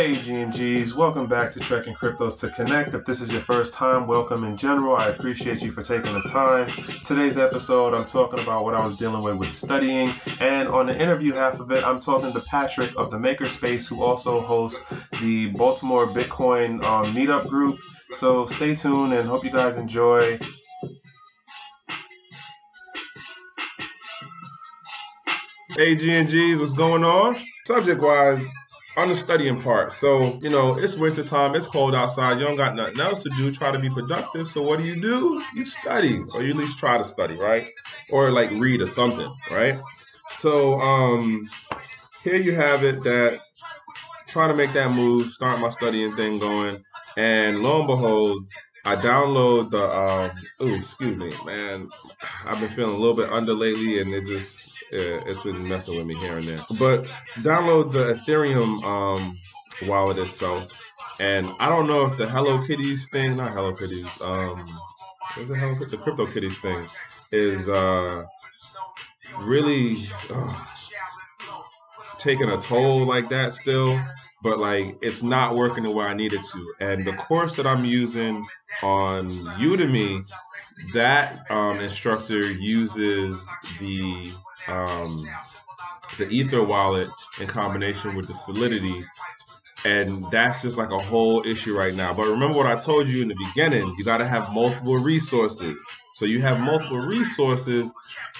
Hey G&Gs, welcome back to Trekking Cryptos to Connect. If this is your first time, welcome in general. I appreciate you for taking the time. Today's episode, I'm talking about what I was dealing with with studying, and on the interview half of it, I'm talking to Patrick of the Makerspace, who also hosts the Baltimore Bitcoin um, meetup group. So stay tuned and hope you guys enjoy. Hey G&Gs, what's going on? Subject-wise, on the studying part. So, you know, it's winter time, it's cold outside, you don't got nothing else to do, try to be productive. So what do you do? You study, or you at least try to study, right? Or like read or something, right? So um here you have it that trying to make that move, start my studying thing going, and lo and behold, I download the um oh excuse me, man. I've been feeling a little bit under lately and it just it's been messing with me here and there. But download the Ethereum um, wallet itself, and I don't know if the Hello Kitties thing, not Hello Kitties, um, it Hello the Crypto Kitties thing, is uh, really uh, taking a toll like that still. But like it's not working the way I needed to. And the course that I'm using on Udemy, that um, instructor uses the um, the Ether wallet in combination with the Solidity. And that's just like a whole issue right now. But remember what I told you in the beginning you got to have multiple resources. So you have multiple resources.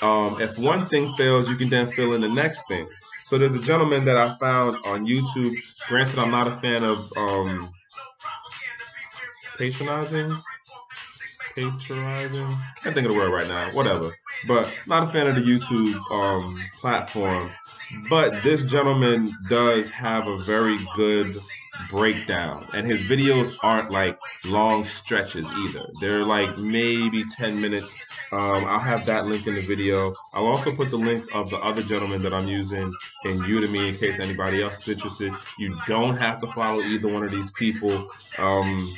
Um, if one thing fails, you can then fill in the next thing. So there's a gentleman that I found on YouTube. Granted, I'm not a fan of um, patronizing patronizing. Can't think of the word right now. Whatever. But not a fan of the YouTube um, platform. But this gentleman does have a very good breakdown, and his videos aren't like long stretches either. They're like maybe 10 minutes. Um, I'll have that link in the video. I'll also put the link of the other gentleman that I'm using in Udemy in case anybody else is interested. You don't have to follow either one of these people. Um,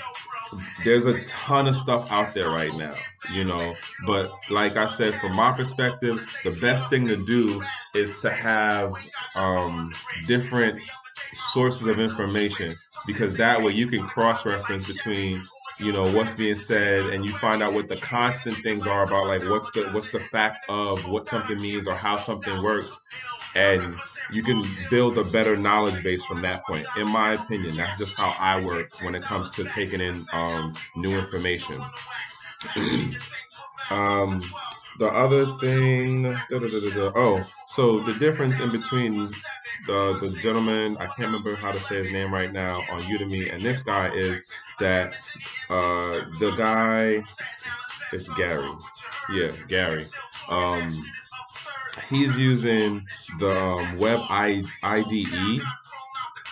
there's a ton of stuff out there right now, you know. But like I said, from my perspective, the best thing to do is to have um, different sources of information because that way you can cross reference between you know what's being said and you find out what the constant things are about like what's the what's the fact of what something means or how something works and you can build a better knowledge base from that point. In my opinion, that's just how I work when it comes to taking in um, new information. um, the other thing, da, da, da, oh, so the difference in between the the gentleman, I can't remember how to say his name right now on Udemy, and this guy is that uh, the guy is Gary. Yeah, Gary. Um, he's using the um, web I, IDE.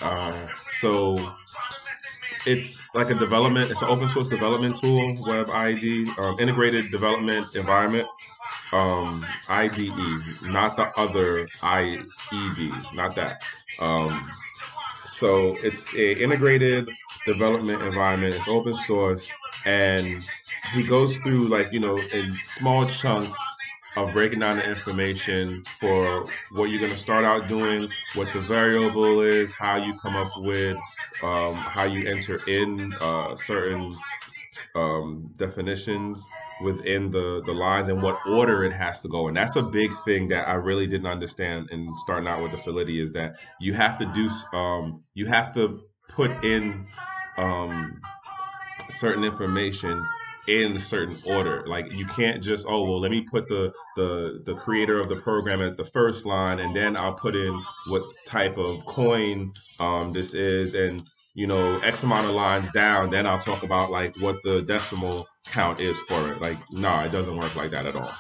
Uh, so it's like a development, it's an open source development tool, web IDE, um, integrated development environment. Um, IDE, not the other IED, not that. Um, so it's a integrated development environment. It's open source, and he goes through like you know in small chunks of breaking down the information for what you're going to start out doing, what the variable is, how you come up with, um, how you enter in uh, certain um, definitions within the, the lines and what order it has to go in. That's a big thing that I really didn't understand in starting out with the Solidity is that you have to do, um, you have to put in um, certain information in certain order. Like you can't just oh well let me put the the the creator of the program at the first line and then I'll put in what type of coin um this is and you know X amount of lines down then I'll talk about like what the decimal count is for it. Like nah, it doesn't work like that at all.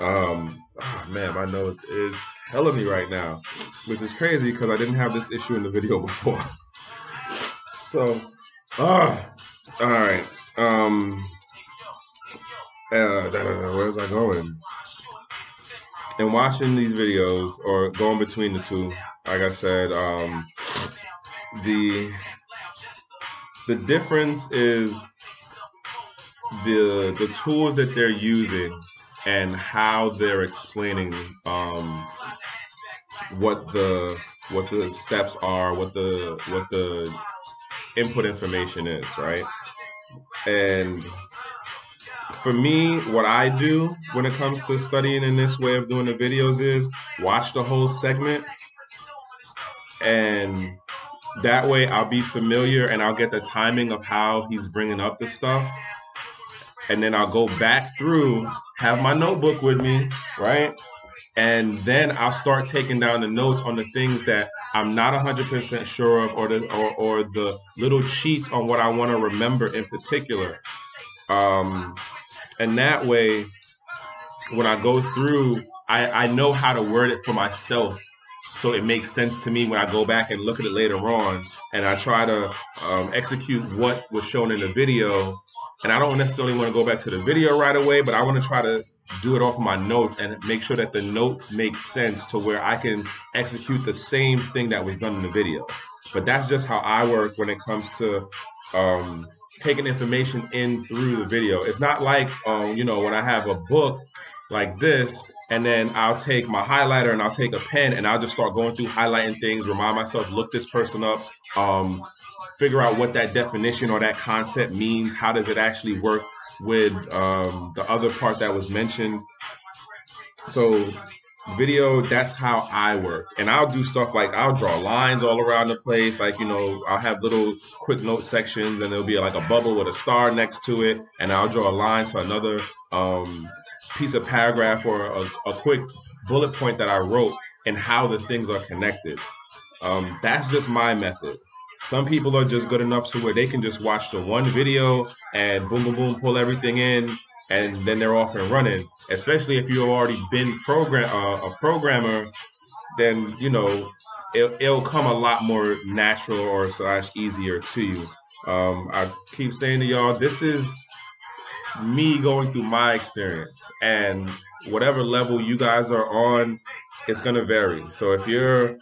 Um oh, man, my nose is telling me right now, which is crazy because I didn't have this issue in the video before. So, ah, all right. Um, uh, where's I going? And watching these videos or going between the two, like I said, um, the the difference is the the tools that they're using and how they're explaining um, what the what the steps are, what the what the input information is, right? And for me, what I do when it comes to studying in this way of doing the videos is watch the whole segment and that way I'll be familiar and I'll get the timing of how he's bringing up the stuff. And then I'll go back through, have my notebook with me, right? And then I'll start taking down the notes on the things that I'm not 100% sure of or the, or, or the little cheats on what I want to remember in particular. Um, and that way, when I go through, I, I know how to word it for myself so it makes sense to me when I go back and look at it later on and I try to um, execute what was shown in the video. And I don't necessarily want to go back to the video right away, but I want to try to do it off of my notes and make sure that the notes make sense to where I can execute the same thing that was done in the video. But that's just how I work when it comes to um, taking information in through the video. It's not like, um, you know, when I have a book like this and then I'll take my highlighter and I'll take a pen and I'll just start going through highlighting things, remind myself, look this person up, um, figure out what that definition or that concept means. How does it actually work with um, the other part that was mentioned? So video that's how i work and i'll do stuff like i'll draw lines all around the place like you know i'll have little quick note sections and there'll be like a bubble with a star next to it and i'll draw a line to another um, piece of paragraph or a, a quick bullet point that I wrote and how the things are connected. Um, that's just my method. Some people are just good enough to where they can just watch the one video and boom, boom, boom, pull everything in, and then they're off and running. Especially if you've already been program uh, a programmer, then you know it, it'll come a lot more natural or slash easier to you. Um, I keep saying to y'all, this is me going through my experience and whatever level you guys are on it's to vary so if you're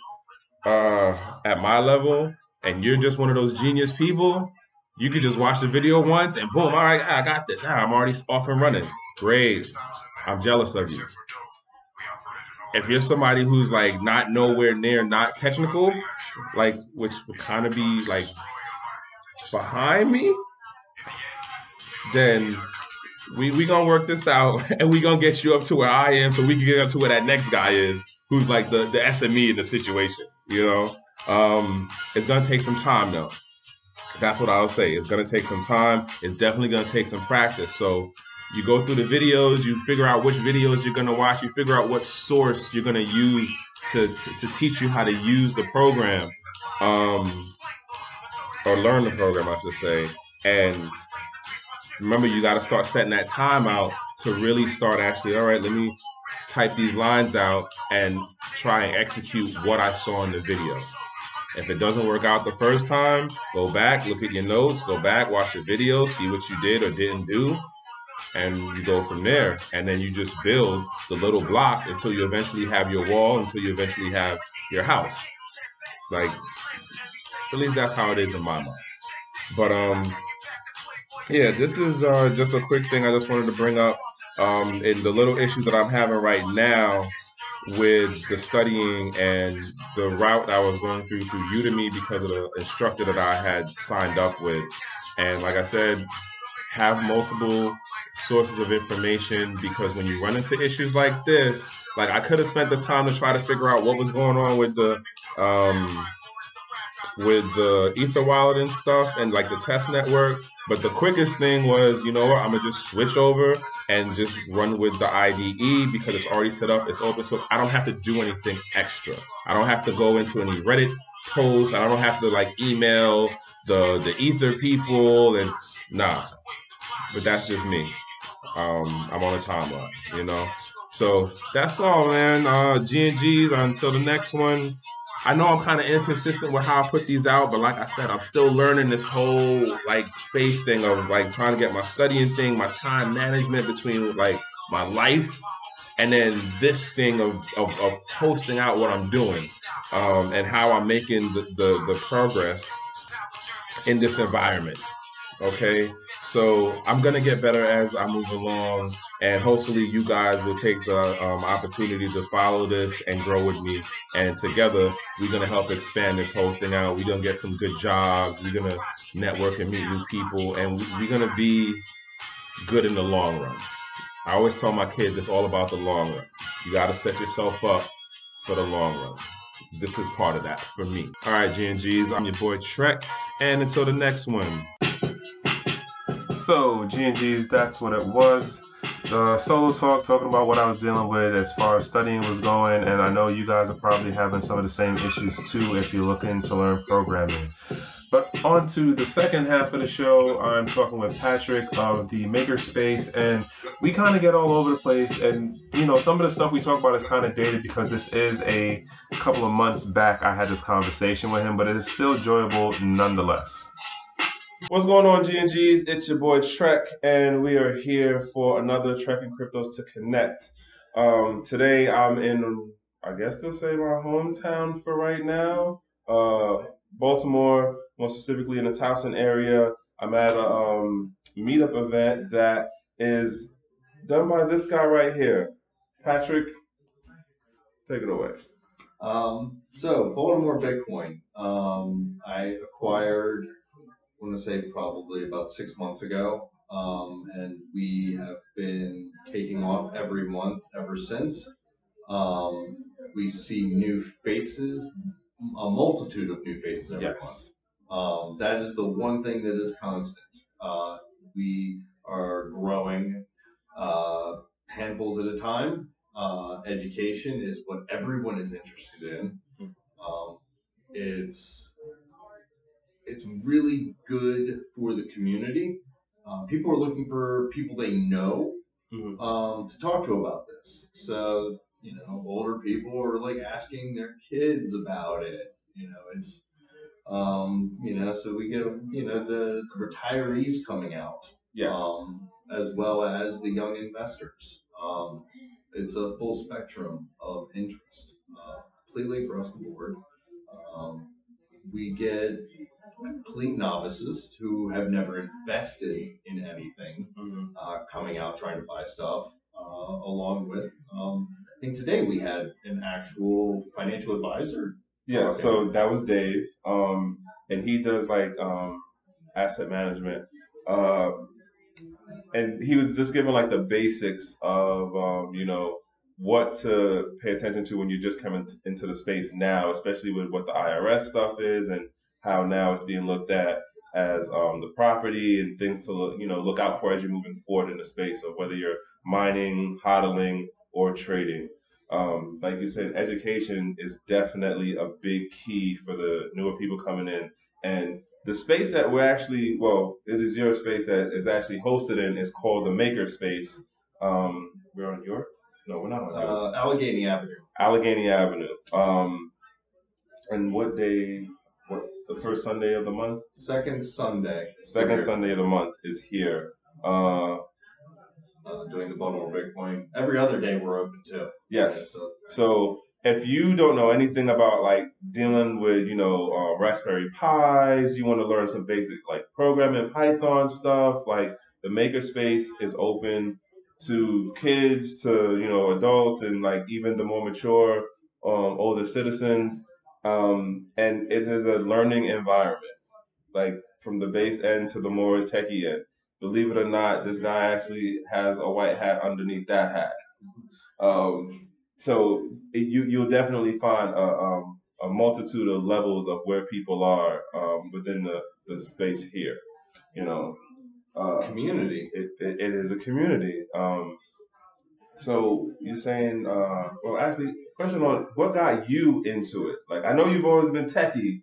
uh, at my level and you're just one of those genius people you can just watch the video once and boom all right i got this. I'm already off and running. Great. I'm jealous of you. If you're somebody who's like not nowhere near not technical like which would kind of be like behind me then we we gonna work this out and we gonna get you up to where I am so we can get up to where that next guy is who's like the the SME in the situation. You know, um, it's gonna take some time though. That's what I'll say. It's gonna take some time. It's definitely gonna take some practice. So you go through the videos, you figure out which videos you're gonna watch, you figure out what source you're gonna use to to, to teach you how to use the program, um, or learn the program, I should say, and remember you got to start setting that time out to really start actually all right let me type these lines out and try and execute what i saw in the video if it doesn't work out the first time go back look at your notes go back watch the video see what you did or didn't do and you go from there. And then you just build the little blocks until you eventually have your wall until you eventually have your house. Like at least that's how it is in my mind. But um yeah, this is uh, just a quick thing I just wanted to bring up. Um, in the little issues that I'm having right now with the studying and the route I was going through through Udemy because of the instructor that I had signed up with. And like I said, have multiple sources of information because when you run into issues like this, like I could have spent the time to try to figure out what was going on with the um, with the Ether wallet and stuff and like the test network. But the quickest thing was, you know what, I'm gonna just switch over and just run with the IDE because it's already set up, it's open source. I don't have to do anything extra. I don't have to go into any Reddit posts. I don't have to like email the the Ether people and nah. But that's just me. Um, I'm on a timeline, you know. So that's all, man. Uh, G and G's until the next one. I know I'm kind of inconsistent with how I put these out, but like I said, I'm still learning this whole like space thing of like trying to get my studying thing, my time management between like my life and then this thing of, of, of posting out what I'm doing um, and how I'm making the, the, the progress in this environment. Okay, so I'm gonna get better as I move along and hopefully you guys will take the um, opportunity to follow this and grow with me. And together, we're gonna help expand this whole thing out. We're gonna get some good jobs. We're gonna network and meet new people, and we're gonna be good in the long run. I always tell my kids it's all about the long run. You gotta set yourself up for the long run. This is part of that for me. All right, G&Gs, I'm your boy Trek, and until the next one. So, G&Gs, that's what it was. The solo talk talking about what I was dealing with as far as studying was going, and I know you guys are probably having some of the same issues too if you're looking to learn programming. But on to the second half of the show, I'm talking with Patrick of the Makerspace, and we kind of get all over the place. And you know, some of the stuff we talk about is kind of dated because this is a couple of months back I had this conversation with him, but it is still enjoyable nonetheless. What's going on, G&Gs? It's your boy Trek, and we are here for another Trek and Cryptos to Connect. Um, today I'm in, I guess to say my hometown for right now, uh, Baltimore, more specifically in the Towson area. I'm at a um, meetup event that is done by this guy right here. Patrick, take it away. Um, so Baltimore Bitcoin, um, I acquired I want to say probably about six months ago. Um, and we have been taking off every month ever since. Um, we see new faces, a multitude of new faces every Yes. month. Um, that is the one thing that is constant. Uh, we are growing uh, handfuls at a time. Uh, education is what everyone is interested in. Um, it's it's really good for the community. Uh, people are looking for people they know Mhm. um, to talk to about this. So you know, older people are like asking their kids about it. You know, it's um, you know, so we get you know the, the retirees coming out Yes. um, as well as the young investors. Um, it's a full spectrum of interest, uh, completely across the board. Um, we get complete novices who have never invested in anything Mhm. uh, coming trying to buy stuff, uh, along with, um, I think today we had an actual financial advisor. Yeah, so that was Dave, um, and he does like um, asset management, uh, and he was just giving like the basics of um, you know what to pay attention to when you just come in- into the space now, especially with what the IRS stuff is and how now it's being looked at as um, the property and things to look, you know look out for as you're moving forward in the space of whether you're mining, hodling, or trading um, like you said, education is definitely a big key for the newer people coming in. And the space that we're actually, well, it is your space that is actually hosted in is called the Maker Space. Um, we're on York? No, we're not on York. Uh, Allegheny Avenue. Allegheny Avenue. Um, and what day? The first Sunday of the month? Second Sunday. Second Sunday of the month is here. Uh, Uh, doing the Baltimore Bitcoin. Every other day we're open too. yes. So, So if you don't know anything about like dealing with, you know, uh, Raspberry Pis, you want to learn some basic like programming Python stuff, like the Makerspace is open to kids, to you know, adults, and like even the more mature, um, older citizens. Um, and it is a learning environment, like from the base end to the more techie end. Believe it or not, this guy actually has a white hat underneath that hat. Um, so it, you you'll definitely find a, um, a multitude of levels of where people are um, within the, the space here. You know, uh, community. it, it, it is a community. Um, so you're saying, uh, well, actually, question on what got you into it? Like, I know you've always been techie,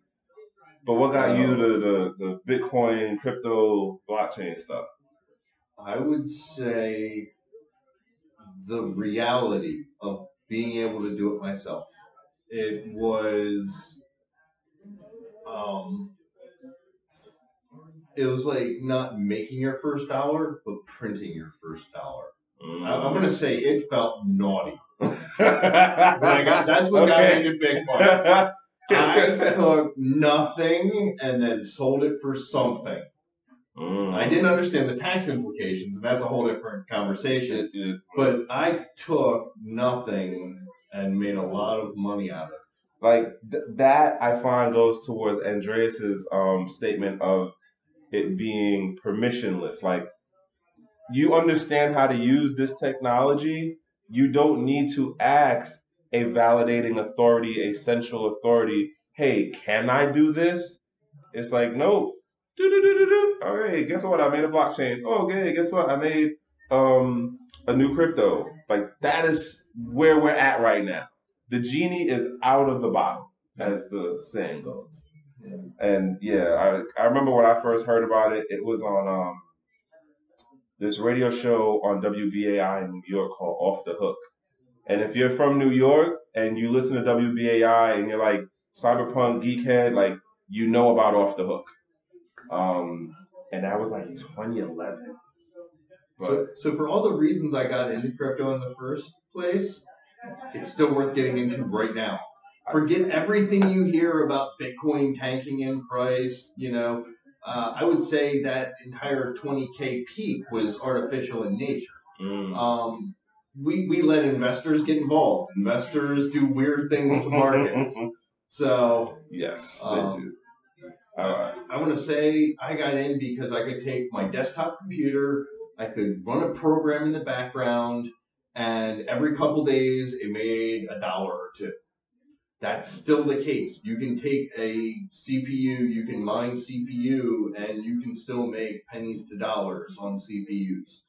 but what got you to the, the Bitcoin, crypto, blockchain stuff? I would say the reality of being able to do it myself. It was, um, it was like not making your first dollar, but printing your first dollar. I, I'm gonna say it felt naughty. Got, that's what got me into Bitcoin. I took nothing and then sold it for something. Mm. I didn't understand the tax implications, and that's a whole different conversation. It- But I took nothing and made a lot of money out of it. like th- that I find goes towards Andreas's um statement of it being permissionless. Like you understand how to use this technology, you don't need to ask a validating authority, a central authority, hey, can I do this? It's like, no. Do-do-do-do-do. All right, guess what? I made a blockchain. Oh, okay, guess what? I made um a new crypto. Like that is where we're at right now the genie is out of the bottle, as the saying goes. And yeah, I I remember when I first heard about it, it was on um this radio show on WBAI in New York called Off the Hook. And if you're from New York and you listen to WBAI and you're like cyberpunk geekhead, like you know about Off the Hook. Um, and that was like 2011. But So, so for all the reasons I got into crypto in the first place, it's still worth getting into right now. Forget everything you hear about Bitcoin tanking in price. You know, uh, I would say that entire 20k peak was artificial in nature. mm, Um, we we let investors get involved. Investors do weird things to markets. So yes, they Um, do. Uh, I want to say I got in because I could take my desktop computer, I could run a program in the background, and every couple days it made a dollar or two. That's still the case. You can take a CPU, you can mine CPU, and you can still make pennies to dollars on CPUs.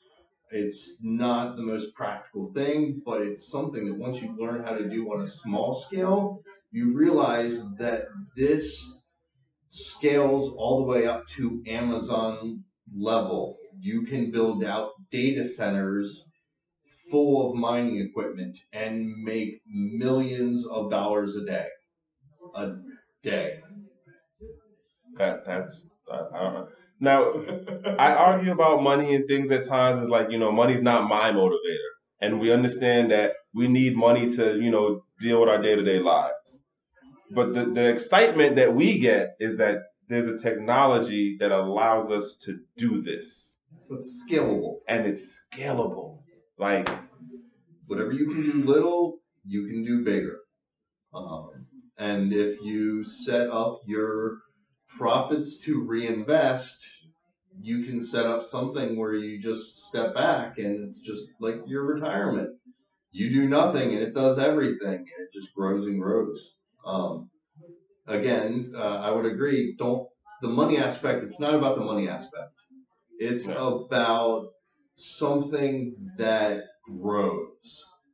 It's not the most practical thing, but it's something that once you learn how to do on a small scale, you realize that this scales all the way up to Amazon level. You can build out data centers full of mining equipment and make millions of dollars a day. A day. That that's uh, I don't know. Now I argue about money and things at times is like you know money's not my motivator, and we understand that we need money to you know deal with our day to day lives. But the the excitement that we get is that there's a technology that allows us to do this, it's scalable. and it's scalable. Like Whatever you can do little, you can do bigger. Um, and if you set up your profits to reinvest, you can set up something where you just step back and it's just like your retirement. You do nothing and it does everything and it just grows and grows. Um, again, uh, I would agree. Don't the money aspect. It's not about the money aspect. It's No. about something that grows.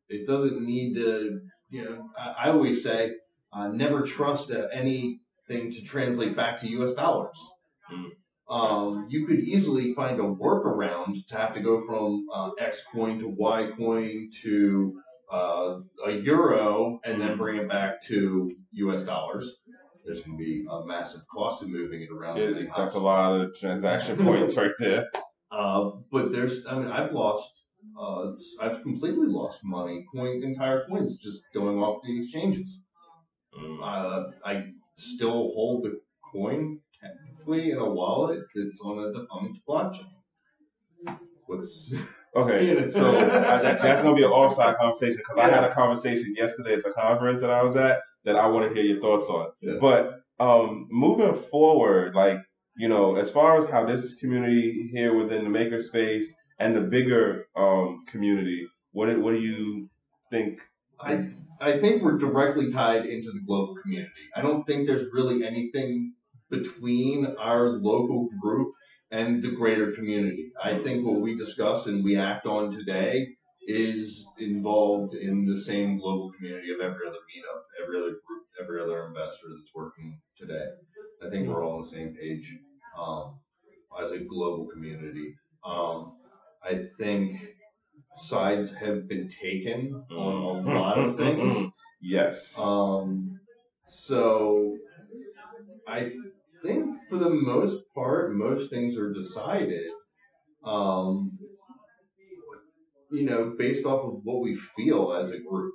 It doesn't need to. You know, I, I always say, uh, never trust uh, anything to translate back to U.S. dollars. Mm. Um, you could easily find a workaround to have to go from uh, X coin to Y coin to uh, a euro and then bring it back to U.S. dollars. There's going to be a massive cost of moving it around. house. that's a lot of transaction points right there. Uh, but there's, I mean, I've lost, uh, I've completely lost money, coin, entire coins just going off the exchanges. Mm. Uh, I still hold the coin technically in a wallet that's on a defunct blockchain. What's Okay, so uh, that, that's gonna be an offside conversation because I had a conversation yesterday at the conference that I was at that I want to hear your thoughts on. Yeah. But um, moving forward, like you know, as far as how this community here within the makerspace and the bigger um, community, what do- what do you think? I I think we're directly tied into the global community. I don't think there's really anything between our local group and the greater community. I think what we discuss and we act on today is involved in the same global community of every other meetup, every other group, every other investor that's working today. I think we're all on the same page um, as a global community. I think sides have been taken on a lot of things. Yes. Um, so I think for the most part, most things are decided. Um, you know, based off of what we feel as a group.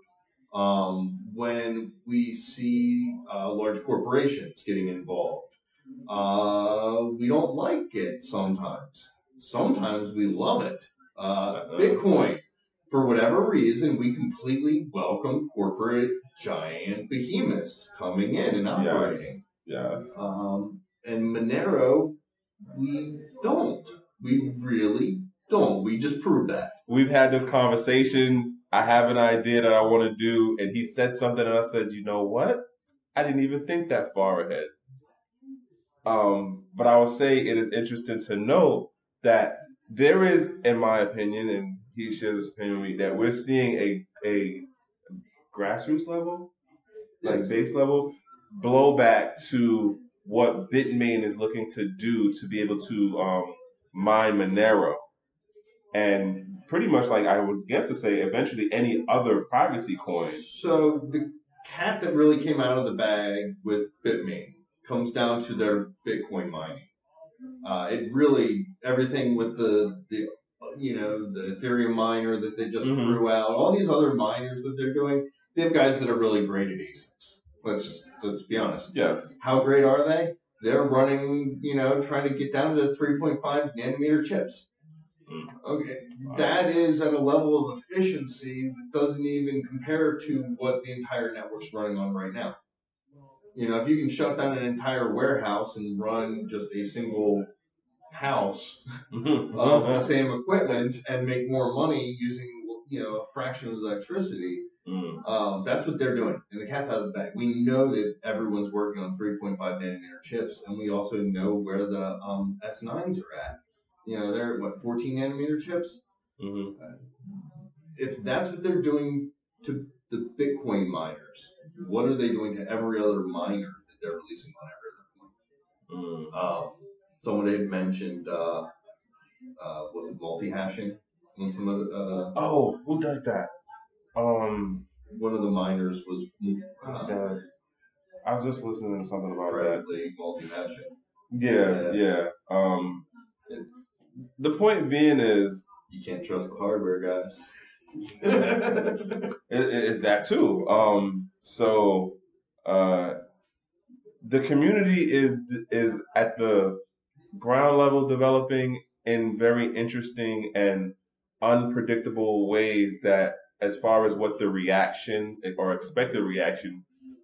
Um, when we see uh, large corporations getting involved, uh, we don't like it sometimes. Sometimes we love it. Uh, Bitcoin, for whatever reason, we completely welcome corporate giant behemoths coming in and operating. Yes. Um, and Monero, we don't. We really don't. We just proved that. We've had this conversation. I have an idea that I want to do, and he said something, and I said, you know what? I didn't even think that far ahead. Um, but I will say it is interesting to note that there is, in my opinion, and he shares his opinion with me, that we're seeing a a grassroots level, like Yes. base level, blowback to what Bitmain is looking to do to be able to um, mine Monero, and pretty much like I would guess to say, eventually any other privacy coin. So the cat that really came out of the bag with Bitmain comes down to their Bitcoin mining. Uh, it really everything with the the you know the Ethereum miner that they just Mhm. threw out, all these other miners that they're doing. They have guys that are really great at ASICs. Let's just let's be honest. Yes. How great are they? They're running, you know, trying to get down to 3.5 nanometer chips. Mm. Okay, that is at a level of efficiency that doesn't even compare to what the entire network's running on right now. You know, if you can shut down an entire warehouse and run just a single house of the same equipment and make more money using, you know, a fraction of the electricity, Mm. um, that's what they're doing, and the cat's out of the bag. We know that everyone's working on 3.5 nanometer chips, and we also know where the um, S9s are at. You know, they're what 14 nanometer chips. Mhm. If that's what they're doing to the Bitcoin miners, what are they doing to every other miner that they're releasing on every other Mm. Um, someone had mentioned, uh, uh, was it multi-hashing? On some of the, uh, Oh, who does that? Um, one of the miners was uh, I was just listening to something about that. multi-hashing. Yeah, yeah. Um, the point being is, You can't trust the hardware guys. it, it's that too. Um, so, uh, the community is is at the ground level developing in very interesting and unpredictable ways that as far as what the reaction or expected reaction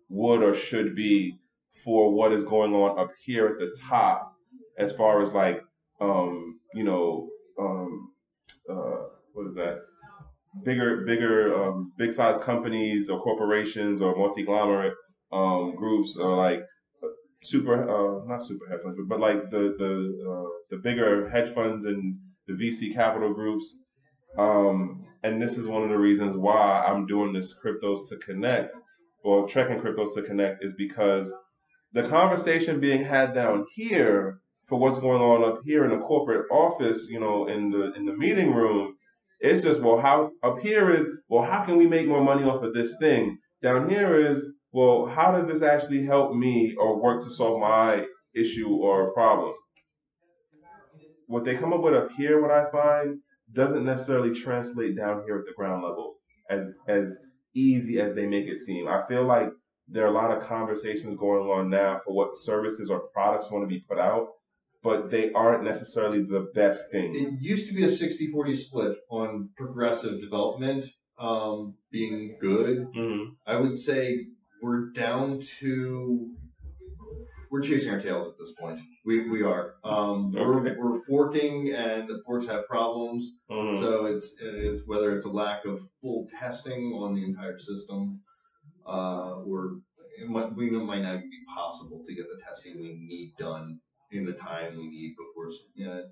would or should be for what is going on up here at the top as far as like um you know um uh what is that bigger bigger um big size companies or corporations or multi-glomerate um groups or like super uh not super hedge funds but, but like the the uh, the bigger hedge funds and the VC capital groups. Um and this is one of the reasons why I'm doing this cryptos to connect or trekking cryptos to connect is because the conversation being had down here for what's going on up here in the corporate office, you know, in the in the meeting room, it's just well how up here is well how can we make more money off of this thing? Down here is well how does this actually help me or work to solve my issue or problem? What they come up with up here, what I find, doesn't necessarily translate down here at the ground level as as easy as they make it seem. I feel like there are a lot of conversations going on now for what services or products want to be put out, but they aren't necessarily the best thing. It used to be a 60-40 split on progressive development um, being good. hmm I would say we're down to we're chasing our tails at this point. We we are. Um, Okay. we're, we're forking, and the forks have problems. hmm So it's it's whether it's a lack of full testing on the entire system, uh, or it might, we know might not be possible to get the testing we need done in the time we need before. You know,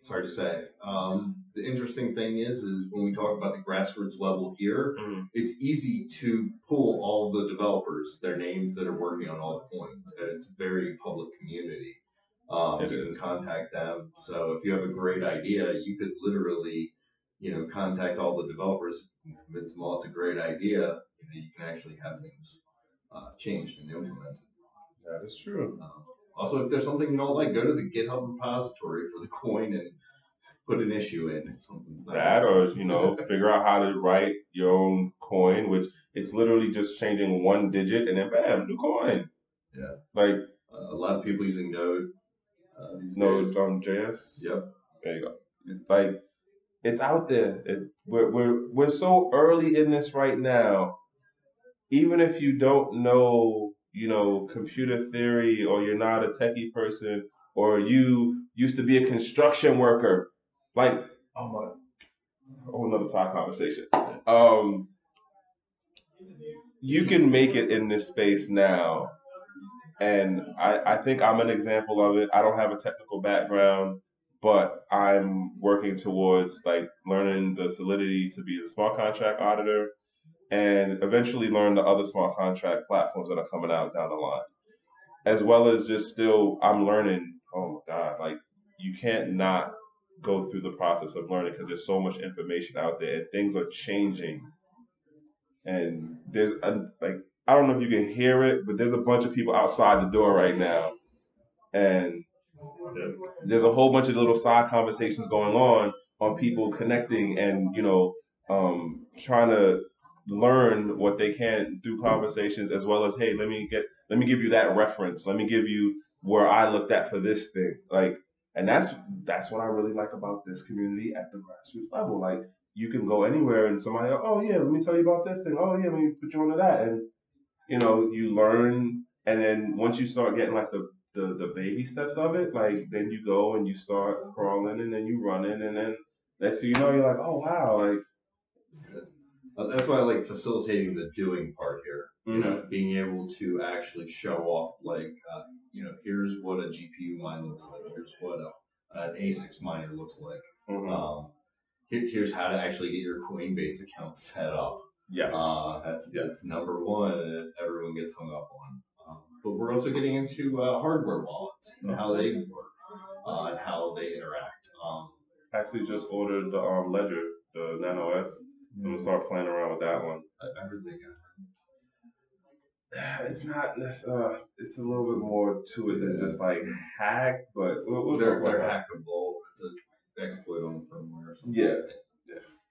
it's hard to say. Um, the interesting thing is, is when we talk about the grassroots level here, hmm it's easy to pull all the developers, their names that are working on all the coins, and it's a very public community. Um, It you is. can contact them. So if you have a great idea, you could literally, you know, contact all the developers, convince them all it's a great idea, and then you can actually have things uh, changed and implemented. That is true. Um, also, if there's something you don't like, go to the GitHub repository for the coin and put an issue in. Something's not That or you know figure out how to write your own coin, which it's literally just changing one digit and then bam, new coin. Yeah. Like Uh, a lot of people using Node. uh, Node um, JS. Yep. There you go. It's like it's out there. It, we're we're we're so early in this right now. Even if you don't know, you know, computer theory, or you're not a techie person, or you used to be a construction worker, like oh my, whole another side conversation. Um, you can make it in this space now, and I I think I'm an example of it. I don't have a technical background but I'm working towards like learning the solidity to be a smart contract auditor and eventually learn the other smart contract platforms that are coming out down the line. As well as just still I'm learning, oh my god, like you can't not go through the process of learning because there's so much information out there and things are changing. And there's a, like I don't know if you can hear it, but there's a bunch of people outside the door right now. And there's a whole bunch of little side conversations going on on people connecting and you know um, trying to learn what they can through conversations as well as hey let me get let me give you that reference. Let me give you where I looked at for this thing. Like and that's that's what I really like about this community at the grassroots level. Like you can go anywhere and somebody oh yeah let me tell you about this thing. Oh yeah let me put you onto that. And you know you learn and then once you start getting like the the, the baby steps of it, like then you go and you start crawling and then you run running and then next thing you know you're like, oh wow, like Uh, That's why I like facilitating the doing part here. You know, being able to actually show off, like, uh, you know, here's what a GPU mine looks like. Here's what a, an ASICs miner looks like. mhm. Um, here, here's how to actually get your Coinbase account set up. yes, Uh, that's, that's number one that everyone gets hung up on. Um, but we're also getting into uh, hardware wallets and how they work uh, and how they interact. Um, actually just ordered the um Ledger, the Nano S. I'm gonna start playing around with that one. I, I heard they got it. It's not, it's, uh, it's a little bit more to it than just like hacked, but we'll, we'll they're, they're hackable. It's an exploit on the firmware or something. Yeah.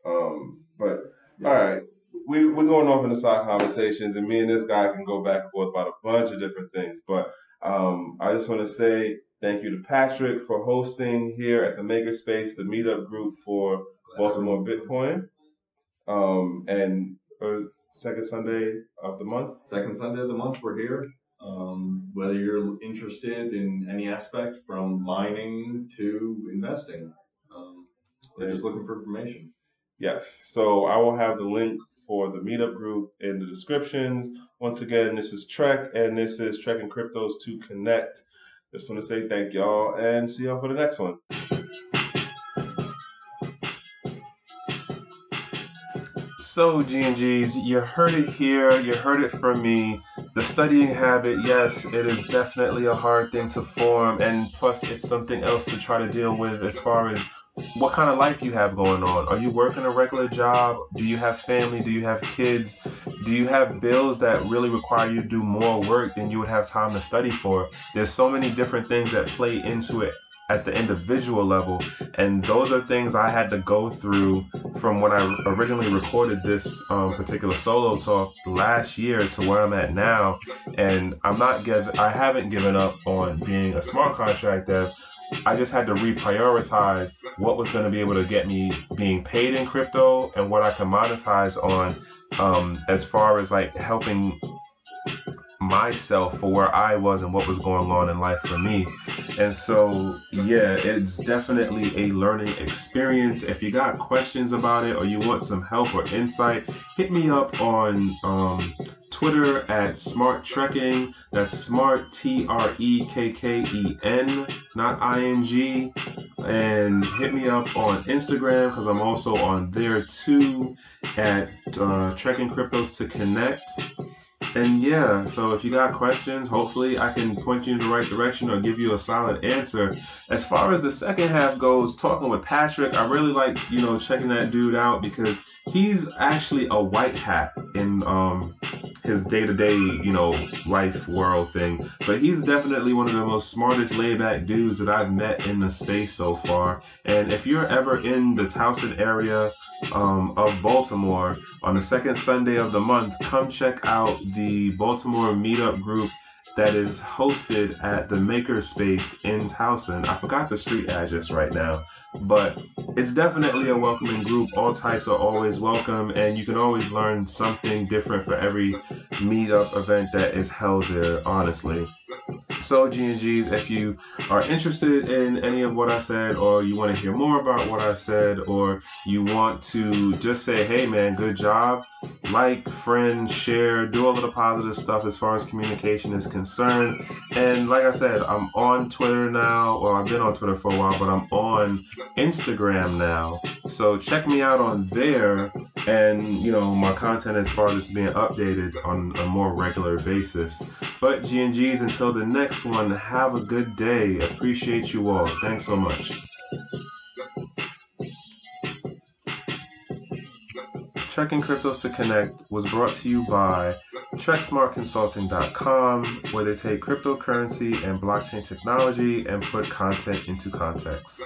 Um, but all right, we we're going off into side conversations, and me and this guy can go back and forth about a bunch of different things. But um, I just want to say thank you to Patrick for hosting here at the Makerspace, the meetup group for Baltimore Bitcoin, um, and uh, second Sunday of the month. Second Sunday of the month, we're here. Um, whether you're interested in any aspect from mining to investing, um, we're just looking for information. Yes. So I will have the link for the meetup group in the descriptions. Once again, this is Trek, and this is Trek and Cryptos to Connect. Just want to say thank y'all and see y'all for the next one. So G&Gs, you heard it here, you heard it from me. The studying habit, yes, it is definitely a hard thing to form, and plus it's something else to try to deal with as far as what kind of life you have going on. Are you working a regular job? Do you have family? Do you have kids? Do you have bills that really require you to do more work than you would have time to study for? There's so many different things that play into it at the individual level, and those are things I had to go through from when I originally recorded this um, particular solo talk last year to where I'm at now. And I'm not give I haven't given up on being a smart contract dev. I just had to reprioritize what was going to be able to get me being paid in crypto and what I can monetize on um, as far as like helping myself for where I was and what was going on in life for me. And so, yeah, it's definitely a learning experience. If you got questions about it or you want some help or insight, hit me up on um, Twitter at Smart Trekken. That's Smart T R E K K E N, not I N G. And hit me up on Instagram because I'm also on there too at uh, Trekking Cryptos to Connect. And yeah, so if you got questions, hopefully I can point you in the right direction or give you a solid answer. As far as the second half goes, talking with Patrick, I really like, you know, checking that dude out because he's actually a white hat in um his day-to-day, you know, life world thing. But he's definitely one of the most smartest laid-back dudes that I've met in the space so far. And if you're ever in the Towson area um, of Baltimore on the second Sunday of the month, come check out the Baltimore Meetup group that is hosted at the Makerspace in Towson. I forgot the street address right now, but it's definitely a welcoming group. All types are always welcome, and you can always learn something different for every meetup event that is held there, honestly. So, G&Gs, if you are interested in any of what I said, or you want to hear more about what I said, or you want to just say, hey man, good job, like, friend, share, do all of the positive stuff as far as communication is concerned. And like I said, I'm on Twitter now, or I've been on Twitter for a while, but I'm on Instagram now. So check me out on there and you know my content as far as being updated on a more regular basis. But G&Gs until the next one, have a good day. Appreciate you all. Thanks so much. Trekking Cryptos to Connect was brought to you by TrekSmartConsulting.com, where they take cryptocurrency and blockchain technology and put content into context.